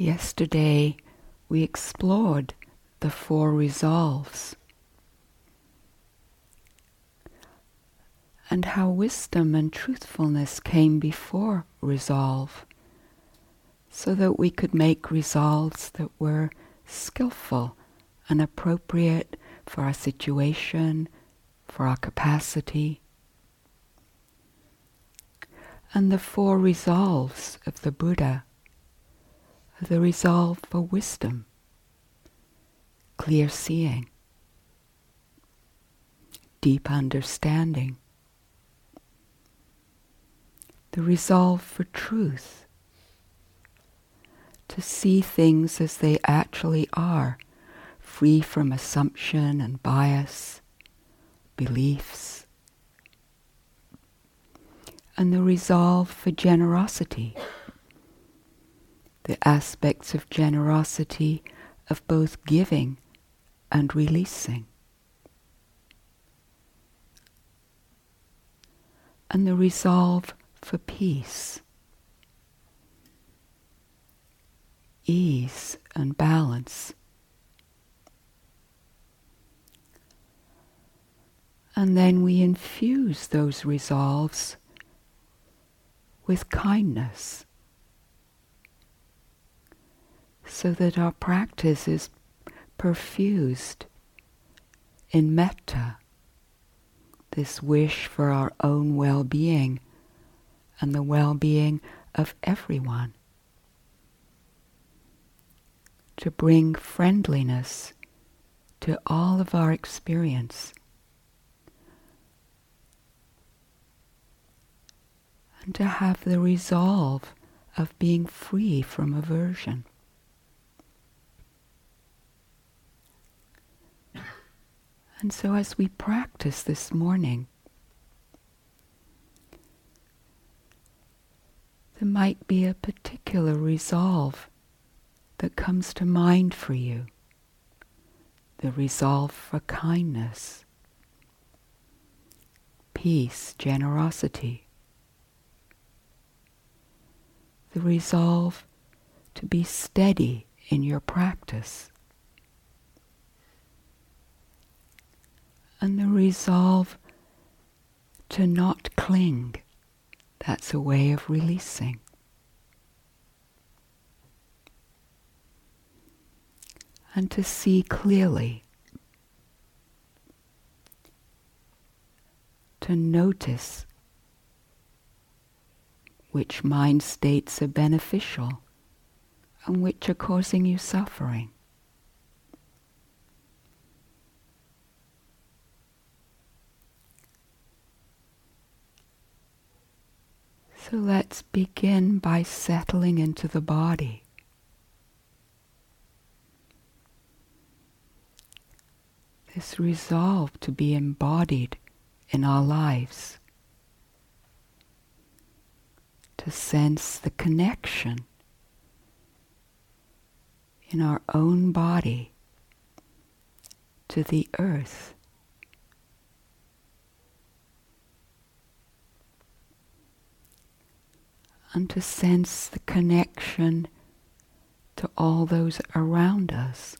Yesterday we explored the four resolves and how wisdom and truthfulness came before resolve so that we could make resolves that were skillful and appropriate for our situation, for our capacity. And the four resolves of the Buddha the resolve for wisdom, clear seeing, deep understanding, the resolve for truth, to see things as they actually are, free from assumption and bias, beliefs, and the resolve for generosity, the aspects of generosity of both giving and releasing. And the resolve for peace, ease, and balance. And then we infuse those resolves with kindness so that our practice is perfused in metta, this wish for our own well being and the well being of everyone. To bring friendliness to all of our experience. And to have the resolve of being free from aversion. And so, as we practice this morning, there might be a particular resolve that comes to mind for you. The resolve for kindness, peace, generosity. The resolve to be steady in your practice. And the resolve to not cling that's a way of releasing. And to see clearly, to notice which mind states are beneficial and which are causing you suffering. So let's begin by settling into the body. This resolve to be embodied in our lives, to sense the connection in our own body to the earth. And to sense the connection to all those around us.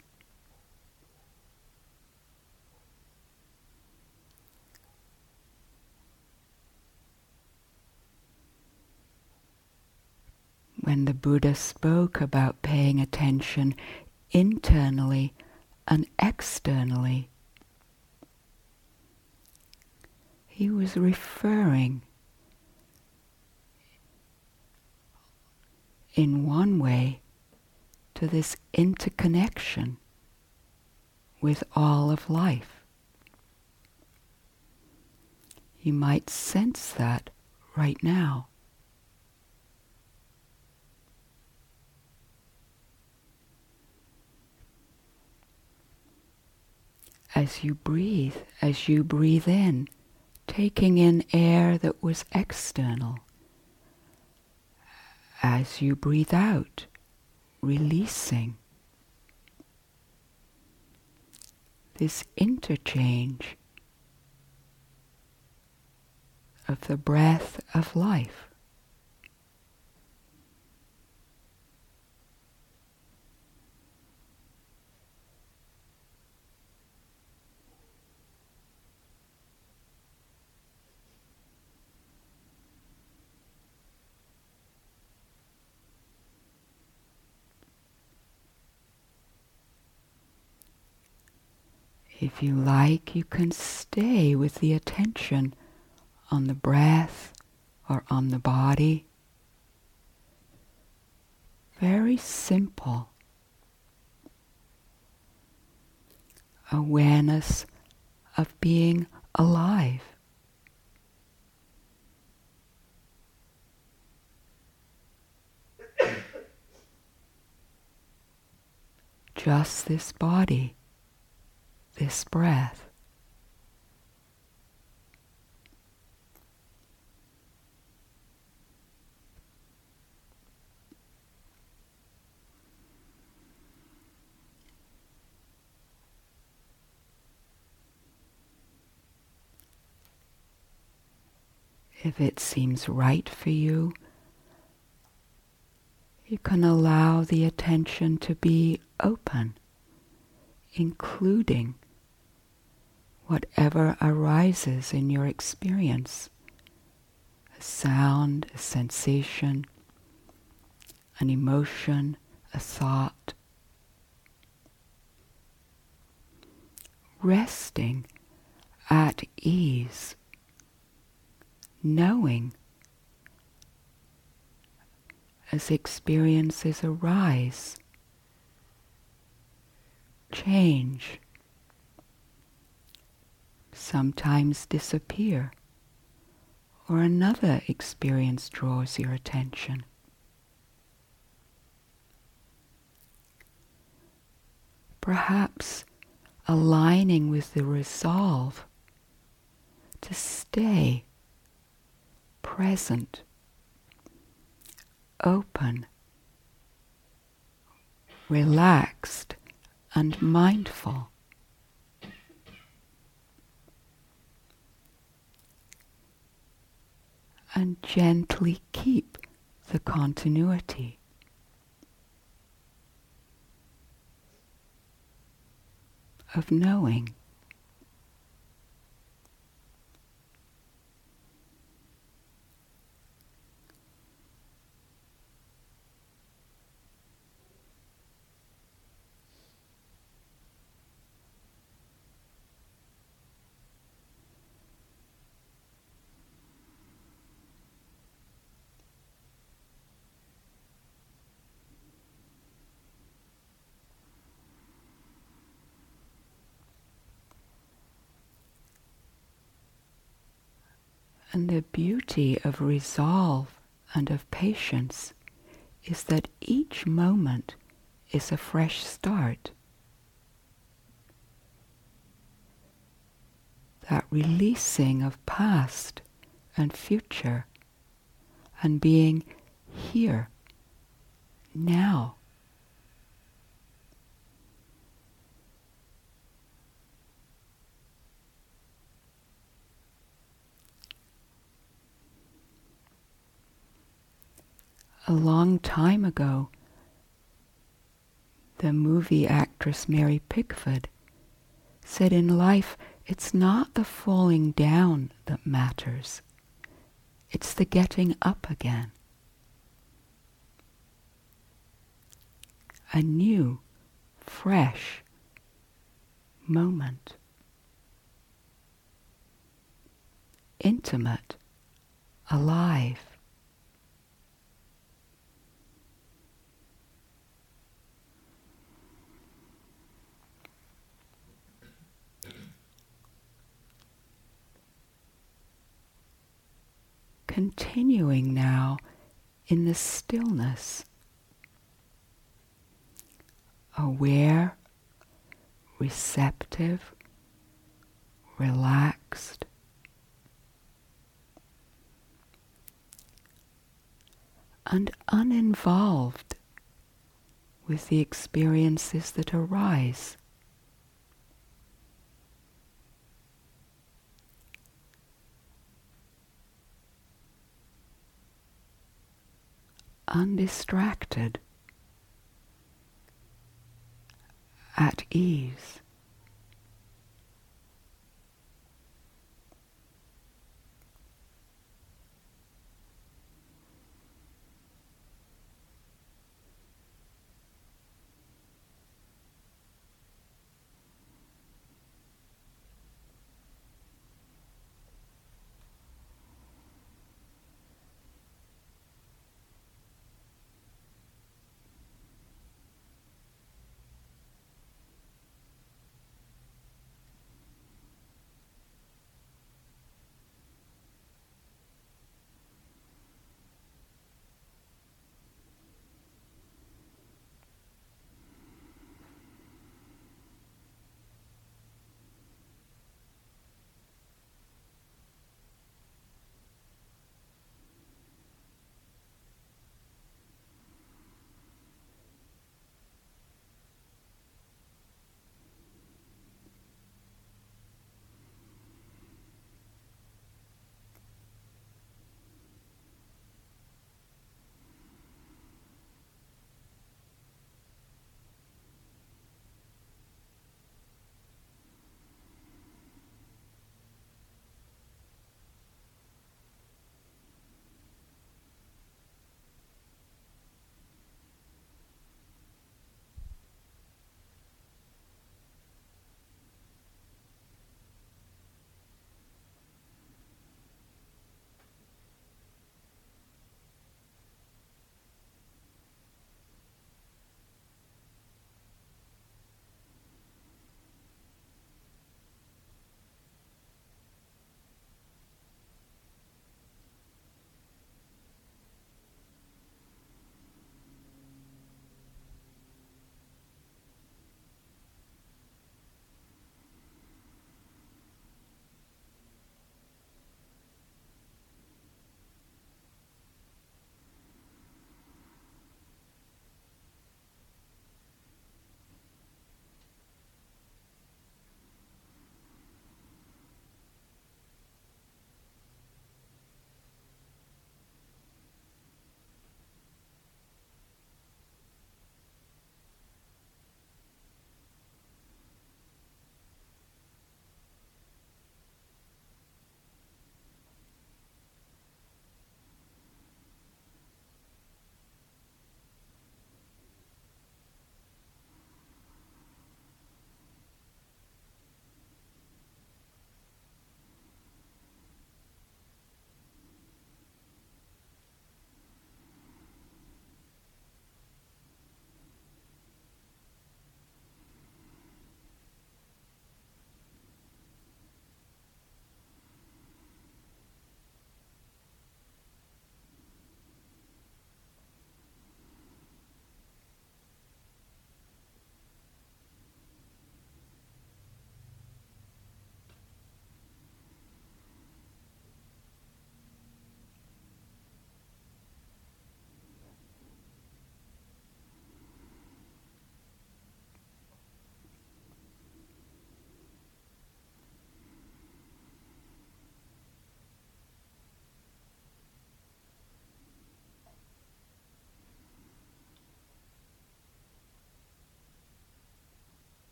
When the Buddha spoke about paying attention internally and externally, he was referring in one way to this interconnection with all of life. You might sense that right now. As you breathe, as you breathe in, taking in air that was external as you breathe out, releasing this interchange of the breath of life. If you like, you can stay with the attention on the breath or on the body. Very simple. Awareness of being alive. Just this body, this breath. If it seems right for you, you can allow the attention to be open, including whatever arises in your experience a sound, a sensation, an emotion, a thought. Resting at ease knowing as experiences arise, change, sometimes disappear, or another experience draws your attention. Perhaps aligning with the resolve to stay present, open, relaxed, and mindful. And gently keep the continuity. Of knowing. And the beauty of resolve and of patience is that each moment is a fresh start. That releasing of past and future and being here, now. A long time ago, the movie actress Mary Pickford said in life, it's not the falling down that matters, it's the getting up again. A new, fresh moment. Intimate, alive. Continuing now in the stillness, aware, receptive, relaxed. And uninvolved with the experiences that arise. Undistracted, at ease.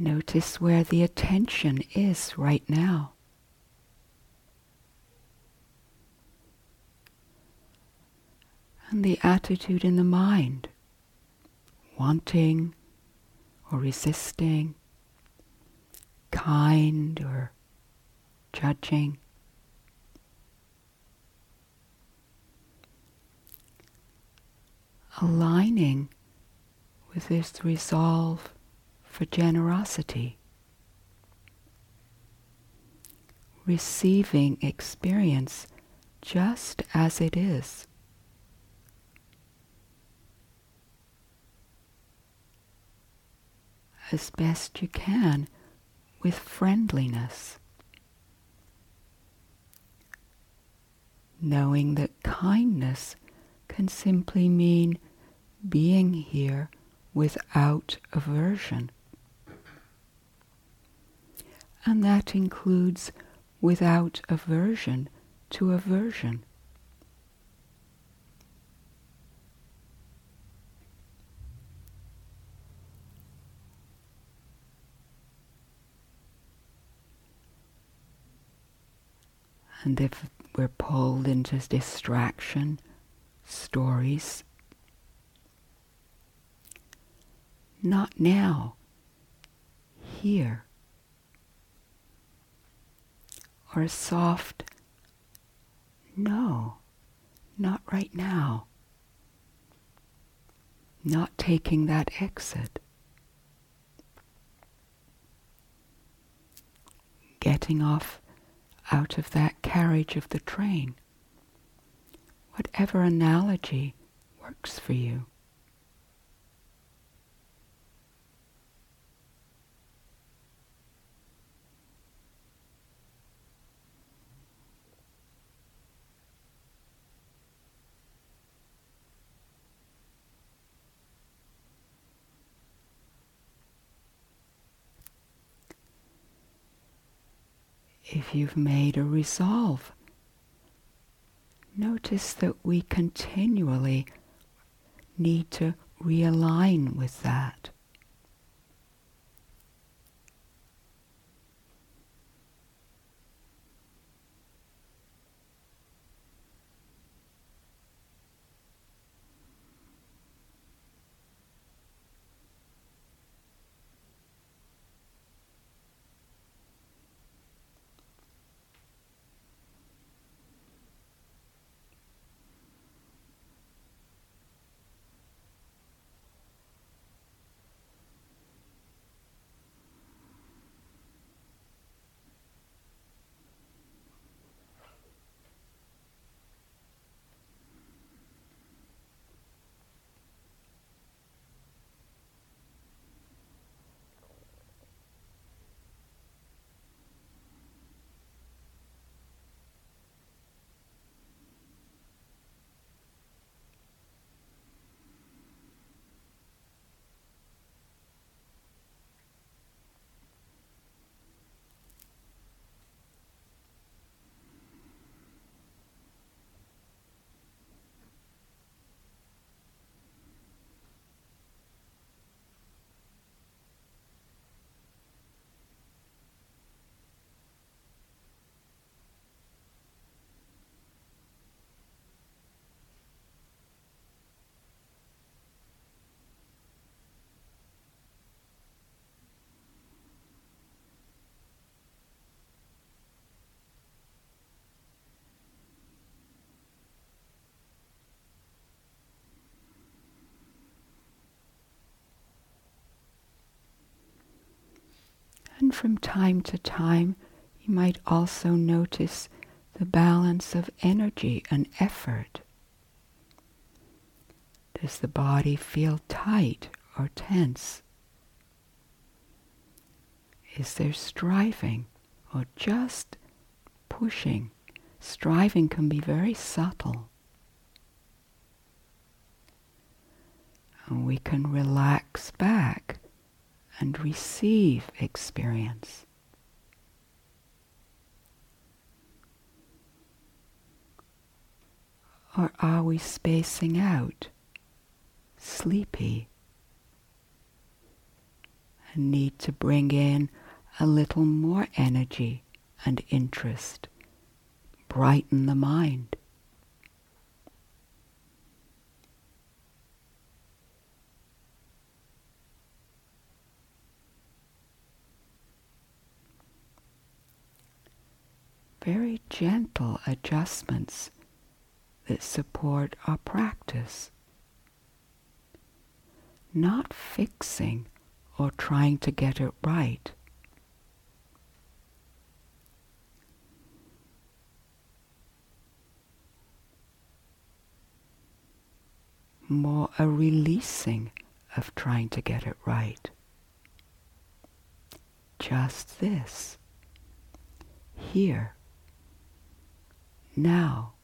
Notice where the attention is right now. And the attitude in the mind, wanting or resisting, kind or judging. Aligning with this resolve for generosity, receiving experience just as it is. As best you can with friendliness, knowing that kindness can simply mean being here without aversion and that includes without aversion to aversion. And if we're pulled into distraction, stories, not now, here or a soft, no, not right now. Not taking that exit. Getting off out of that carriage of the train. Whatever analogy works for you. If you've made a resolve. Notice that we continually need to realign with that. From time to time, you might also notice the balance of energy and effort. Does the body feel tight or tense? Is there striving or just pushing? Striving can be very subtle. And we can relax back and receive experience. Or are we spacing out, sleepy, and need to bring in a little more energy and interest, brighten the mind. Very gentle adjustments that support our practice. Not fixing or trying to get it right. More a releasing of trying to get it right. Just this. Here. Now.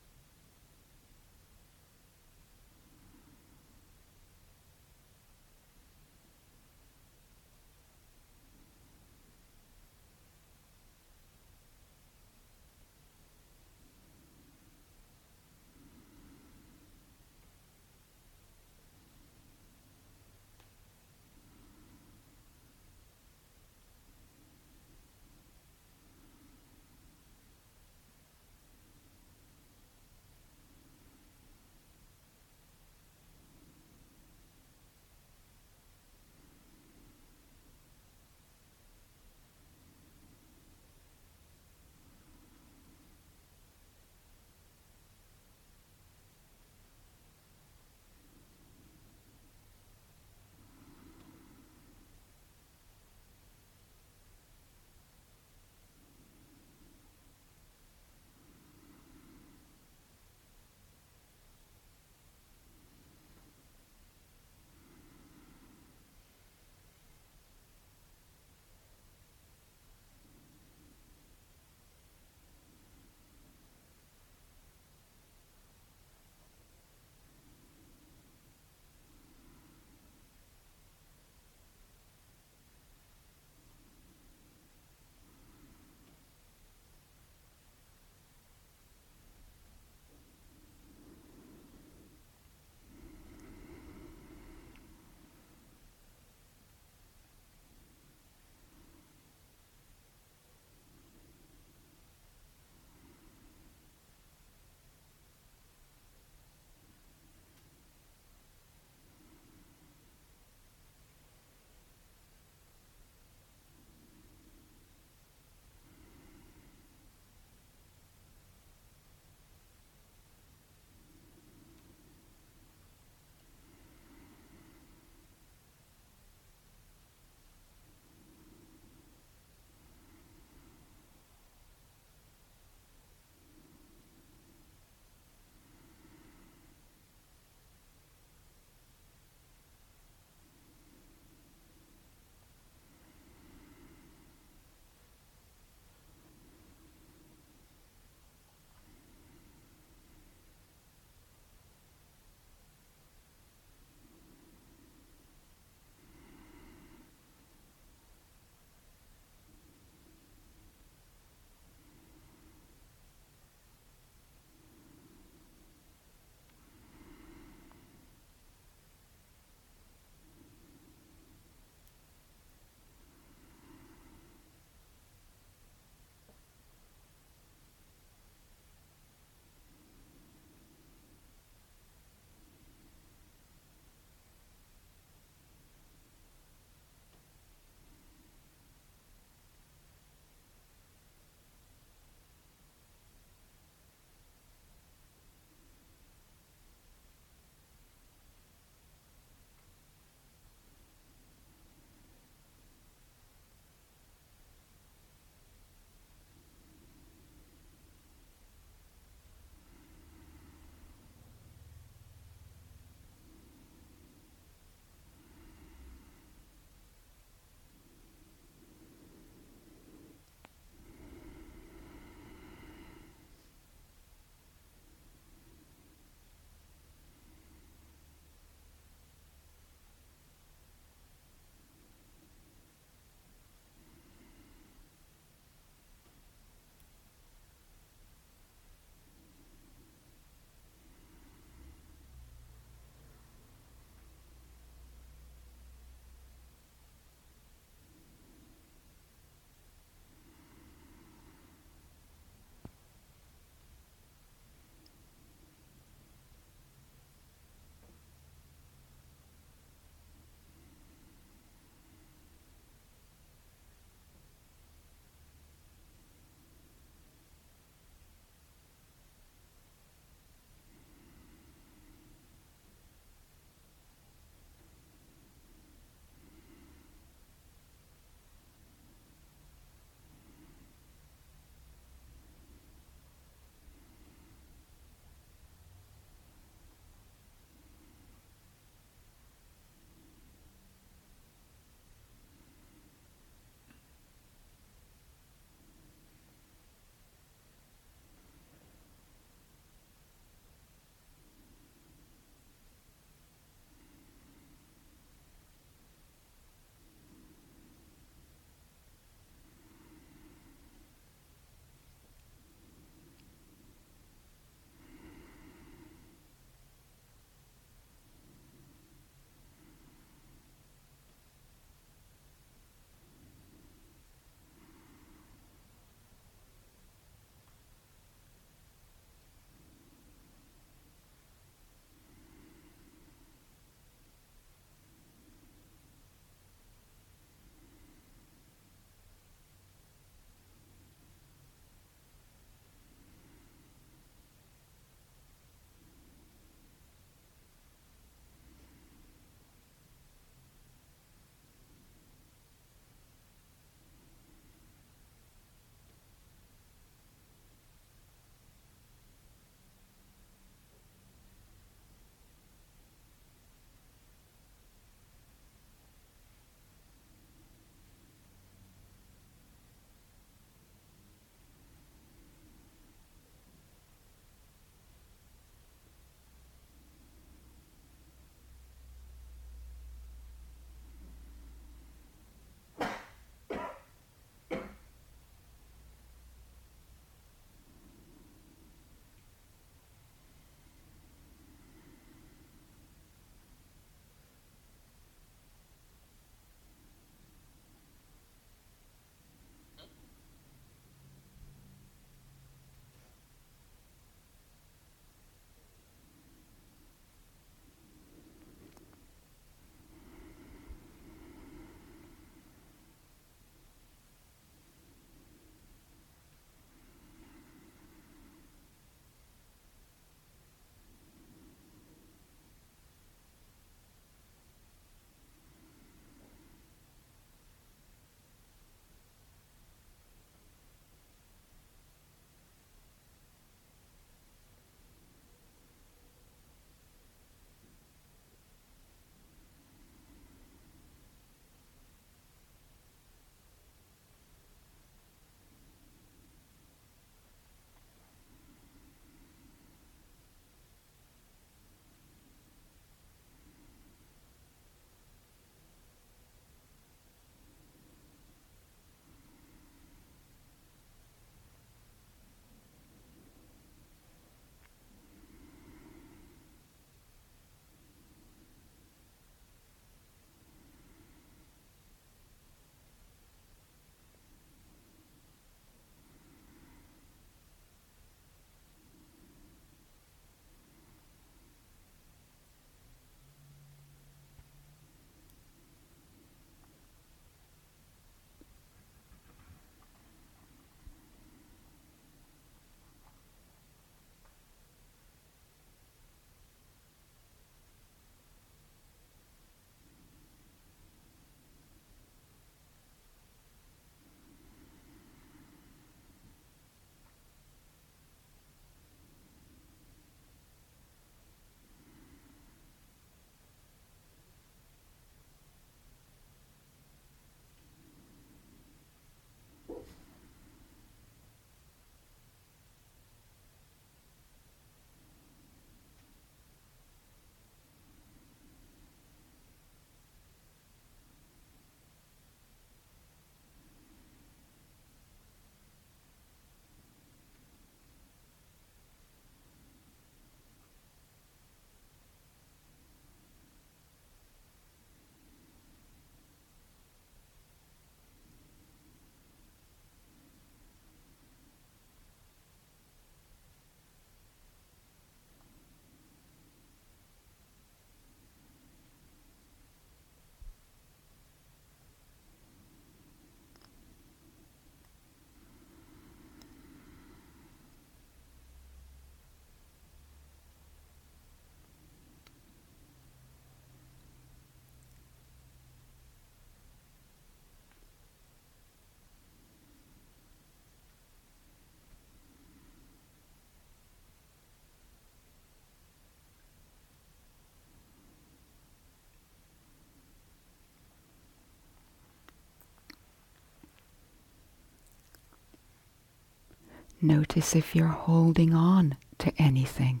Notice if you're holding on to anything.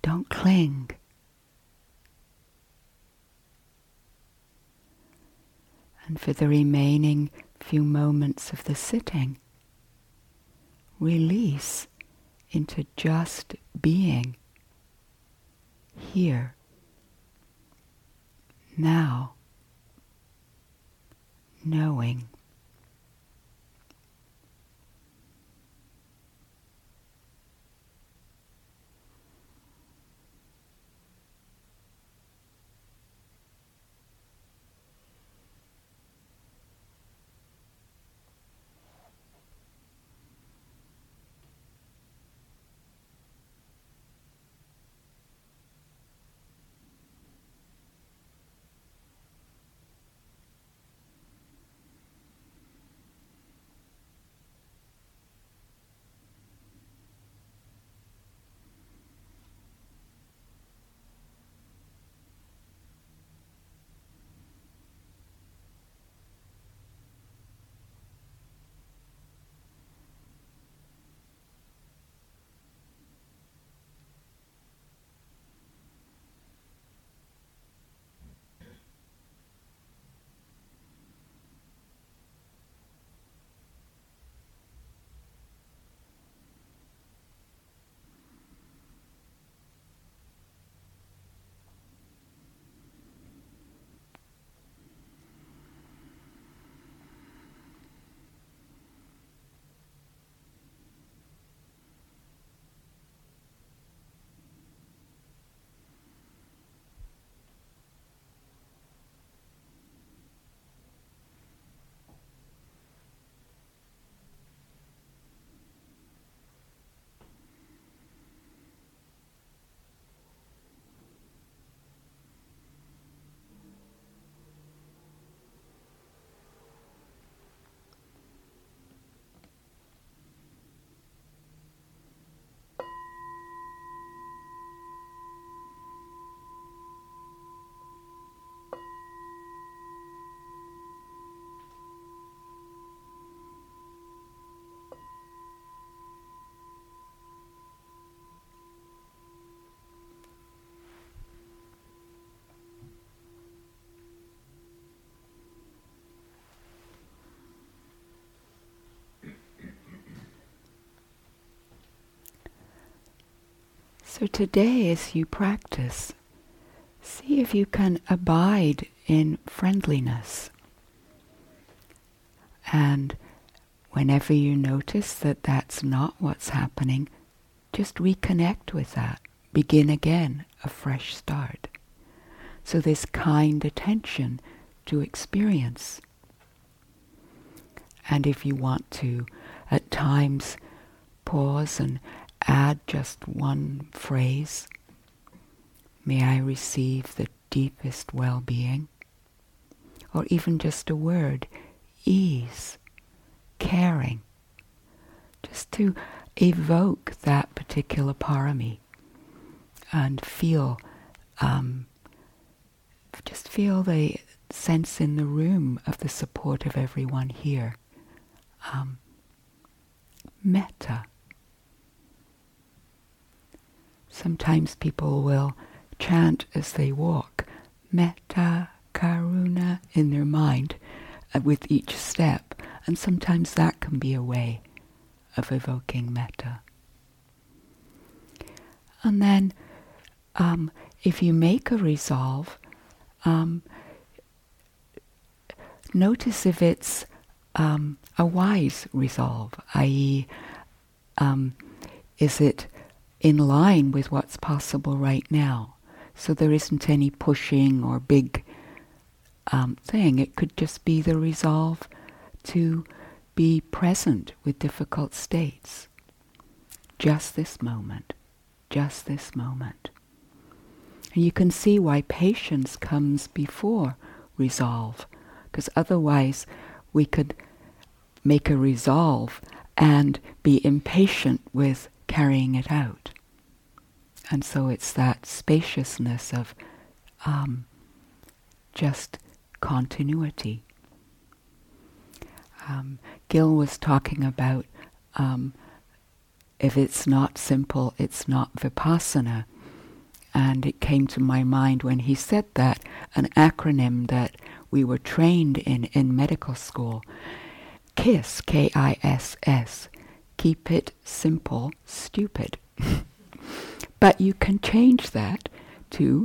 Don't cling. And for the remaining few moments of the sitting, release into just being here, now, knowing. So today, as you practice, see if you can abide in friendliness. And whenever you notice that that's not what's happening, just reconnect with that. Begin again, a fresh start. So, this kind attention to experience. And if you want to, at times, pause and add just one phrase. May I receive the deepest well being. Or even just a word, ease, caring. Just to evoke that particular parami and feel, um, just feel the sense in the room of the support of everyone here. Um, metta Sometimes people will chant as they walk, metta, karuna in their mind uh, with each step, and sometimes that can be a way of evoking metta. And then, um, if you make a resolve, um, notice if it's um, a wise resolve, i.e., um, is it in line with what's possible right now. So there isn't any pushing or big um, thing. It could just be the resolve to be present with difficult states. Just this moment. Just this moment. And you can see why patience comes before resolve, because otherwise we could make a resolve and be impatient with carrying it out. And so it's that spaciousness of um, just continuity. Um, Gil was talking about um, if it's not simple, it's not vipassana. And it came to my mind when he said that, an acronym that we were trained in in medical school. KISS, K-I-S-S. Keep it simple, stupid. but you can change that to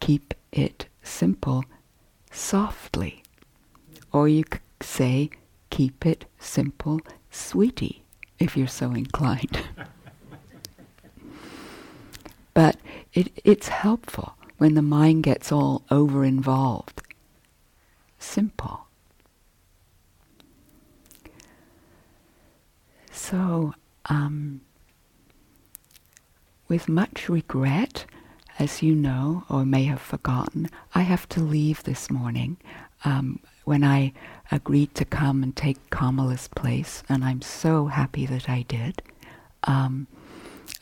keep it simple, softly. Or you could say, keep it simple, sweetie, if you're so inclined. but it, it's helpful when the mind gets all over involved. Simple. So, um, with much regret, as you know or may have forgotten, I have to leave this morning. Um, when I agreed to come and take Kamala's place, and I'm so happy that I did, um,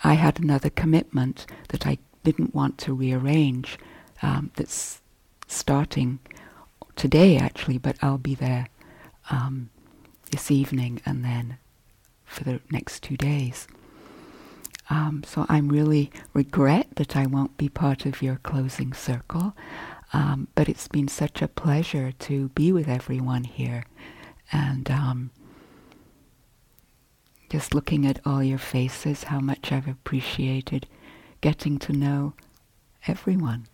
I had another commitment that I didn't want to rearrange um, that's starting today actually, but I'll be there um, this evening and then for the next two days. Um, so I'm really regret that I won't be part of your closing circle, um, but it's been such a pleasure to be with everyone here, and um, just looking at all your faces, how much I've appreciated getting to know everyone.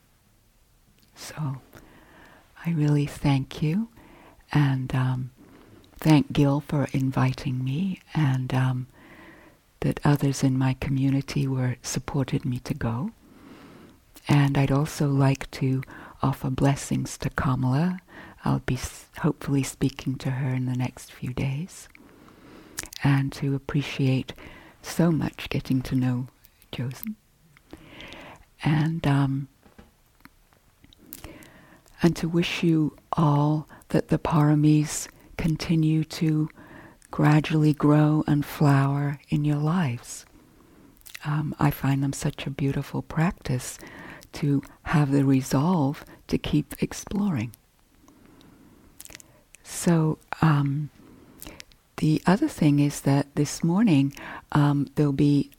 So I really thank you, and um, thank Gil for inviting me, and um, that others in my community were supported me to go. And I'd also like to offer blessings to Kamala. I'll be hopefully speaking to her in the next few days. And to appreciate so much getting to know Josen. And um, and to wish you all that the paramis continue to gradually grow and flower in your lives. Um, I find them such a beautiful practice to have the resolve to keep exploring. So, um, the other thing is that this morning um, there'll be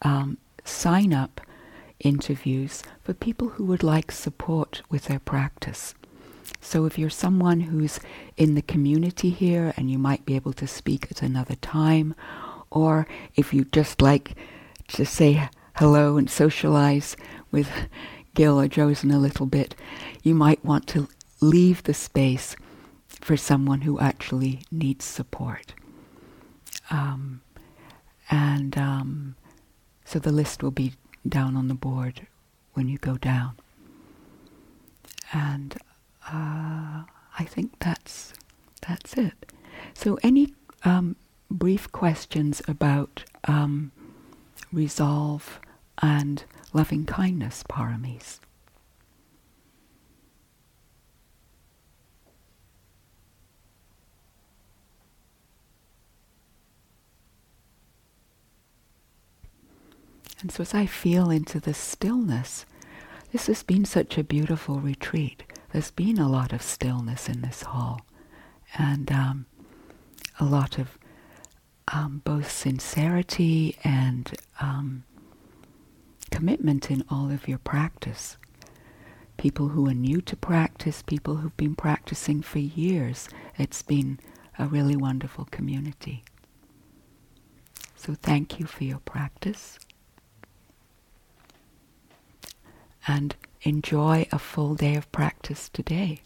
um, sign up interviews for people who would like support with their practice. So if you're someone who's in the community here and you might be able to speak at another time, or if you just like to say hello and socialize with Gil or Josen a little bit, you might want to leave the space for someone who actually needs support. Um, and um, so the list will be down on the board when you go down. And uh, I think that's that's it. So, any um, brief questions about um, resolve and loving kindness paramis? And so, as I feel into the stillness, this has been such a beautiful retreat. There's been a lot of stillness in this hall, and um, a lot of um, both sincerity and um, commitment in all of your practice. People who are new to practice, people who've been practicing for years. It's been a really wonderful community. So thank you for your practice. And enjoy a full day of practice today.